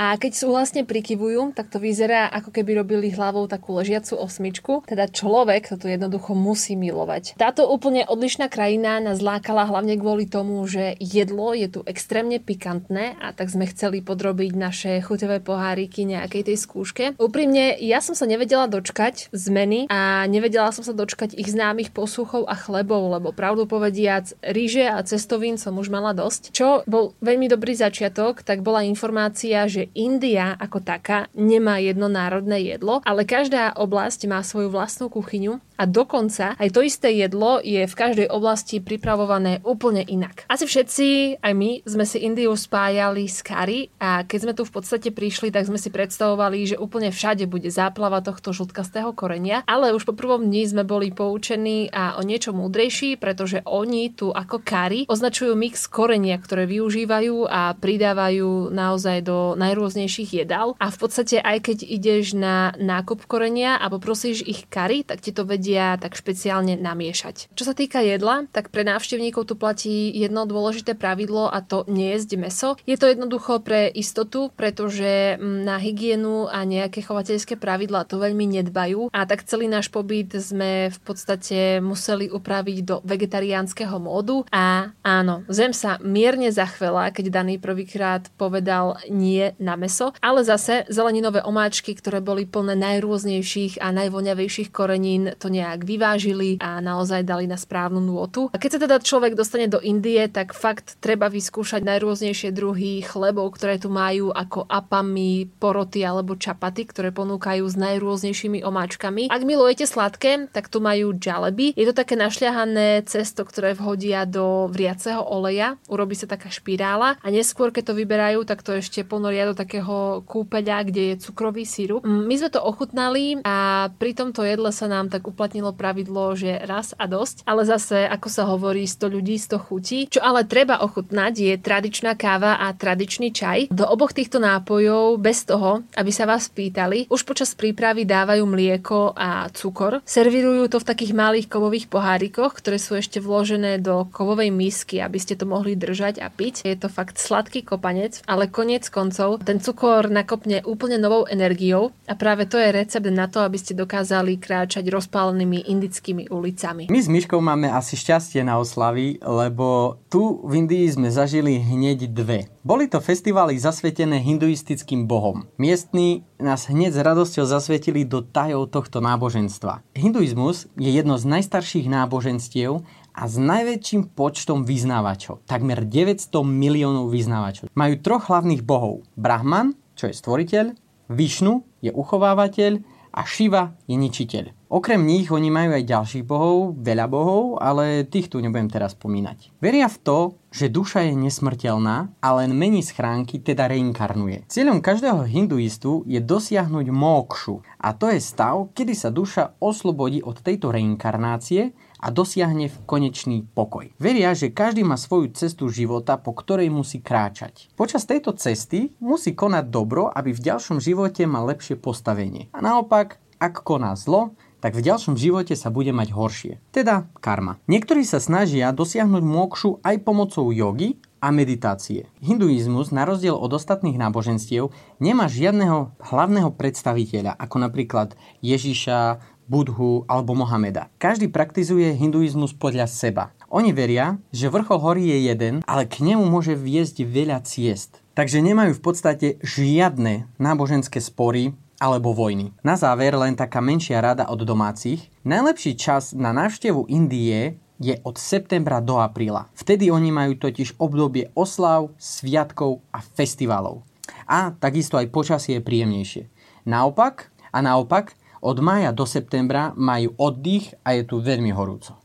a keď súhlasne prikyvujú, tak to vyzerá ako keby robili hlavou takú ležiacu osmičku. Teda človek to tu jednoducho musí milovať. Táto úplne odlišná krajina nás lákala hlavne kvôli tomu, že jedlo je tu extrémne pikantné a tak sme chceli podrobiť naše chuťové poháriky nejakej tej skúške. Úprimne, ja som sa nevedela dočkať zmeny a nevedela som sa dočkať ich známych posúchov a chlebov, lebo pravdu povediac, ríže a cestovín som už mala dosť. Čo bol veľmi dobrý začiatok, tak bola informácia, že India ako taká nemá jedno národné jedlo, ale každá oblasť má svoju vlastnú kuchyňu a dokonca aj to isté jedlo je v každej oblasti pripravované úplne inak. Asi všetci, aj my, sme si Indiu spájali s kari a keď sme tu v podstate prišli, tak sme si predstavovali, že úplne všade bude záplava tohto žltkastého korenia, ale už po prvom dni sme boli poučení a o niečo múdrejší, pretože oni tu ako kari označujú mix korenia, ktoré využívajú a pridávajú naozaj do najrôznejších jedál. A v podstate aj keď ideš na nákup korenia a poprosíš ich kari, tak ti to vedia tak špeciálne namiešať. Čo sa týka jedla, tak pre návštevníkov tu platí jedno dôležité pravidlo a to nejesť meso. Je to jednoducho pre istotu, pretože mm, na hygienu a nejaké chovateľské pravidlá to veľmi nedbajú a tak celý náš pobyt sme v podstate museli upraviť do vegetariánskeho módu a áno, zem sa mierne zachvela, keď daný prvýkrát povedal nie na meso, ale zase zeleninové omáčky, ktoré boli plné najrôznejších a najvoňavejších korenín, to nejak vyvážili a naozaj dali na správnu nôtu. A keď sa teda človek dostane do Indie, tak fakt treba vyskúšať najrôznejšie druhy chlebov, ktoré tu majú ako apami, poroty alebo čapaty, ktoré ponúkajú s najrôznejšími omáčkami. Ak milujete sladké, tak tu majú jalebi. Je to také našľahané cesto, ktoré vhodia do vriaceho oleja. Urobí sa taká špirála a neskôr, keď to vyberajú, tak to ešte ponoria do takého kúpeľa, kde je cukrový sírup. Mm, my sme to ochutnali a pri tomto jedle sa nám tak uplatnilo pravidlo, že raz a dosť, ale zase, ako sa hovorí, 100 ľudí, 100 chutí. Čo ale treba ochutnať je tradičná káva a tradičný čaj. Do oboch týchto nápojov, bez toho, aby sa vás pýtali, už počas prípravy dávajú mlieko a cukor. Servírujú to v takých malých kovových pohárikoch, ktoré sú ešte vložené do kovovej misky, aby ste to mohli držať a piť. Je to fakt sladký kopanec, ale konec koncov ten cukor nakopne úplne novou energiou a práve to je recept na to, aby ste dokázali kráčať rozpálenými indickými ulicami. My s Myškou máme asi šťastie na oslavy, lebo tu v Indii sme zažili hneď dve. Boli to festivály zasvetené hinduistickým bohom. Miestni nás hneď s radosťou zasvetili do tajov tohto náboženstva. Hinduizmus je jedno z najstarších náboženstiev a s najväčším počtom vyznávačov. Takmer 900 miliónov vyznávačov. Majú troch hlavných bohov. Brahman, čo je stvoriteľ, Višnu je uchovávateľ a Shiva je ničiteľ. Okrem nich oni majú aj ďalších bohov, veľa bohov, ale tých tu nebudem teraz spomínať. Veria v to, že duša je nesmrteľná a len mení schránky, teda reinkarnuje. Cieľom každého hinduistu je dosiahnuť mokšu a to je stav, kedy sa duša oslobodí od tejto reinkarnácie a dosiahne v konečný pokoj. Veria, že každý má svoju cestu života, po ktorej musí kráčať. Počas tejto cesty musí konať dobro, aby v ďalšom živote mal lepšie postavenie. A naopak, ak koná zlo, tak v ďalšom živote sa bude mať horšie. Teda karma. Niektorí sa snažia dosiahnuť mokšu aj pomocou jogy a meditácie. Hinduizmus, na rozdiel od ostatných náboženstiev, nemá žiadneho hlavného predstaviteľa, ako napríklad Ježiša, Budhu alebo Mohameda. Každý praktizuje hinduizmus podľa seba. Oni veria, že vrchol hory je jeden, ale k nemu môže viesť veľa ciest. Takže nemajú v podstate žiadne náboženské spory alebo vojny. Na záver len taká menšia rada od domácich. Najlepší čas na návštevu Indie je od septembra do apríla. Vtedy oni majú totiž obdobie oslav, sviatkov a festivalov. A takisto aj počasie je príjemnejšie. Naopak, a naopak, od maja do septembra majú oddych a je tu veľmi horúco.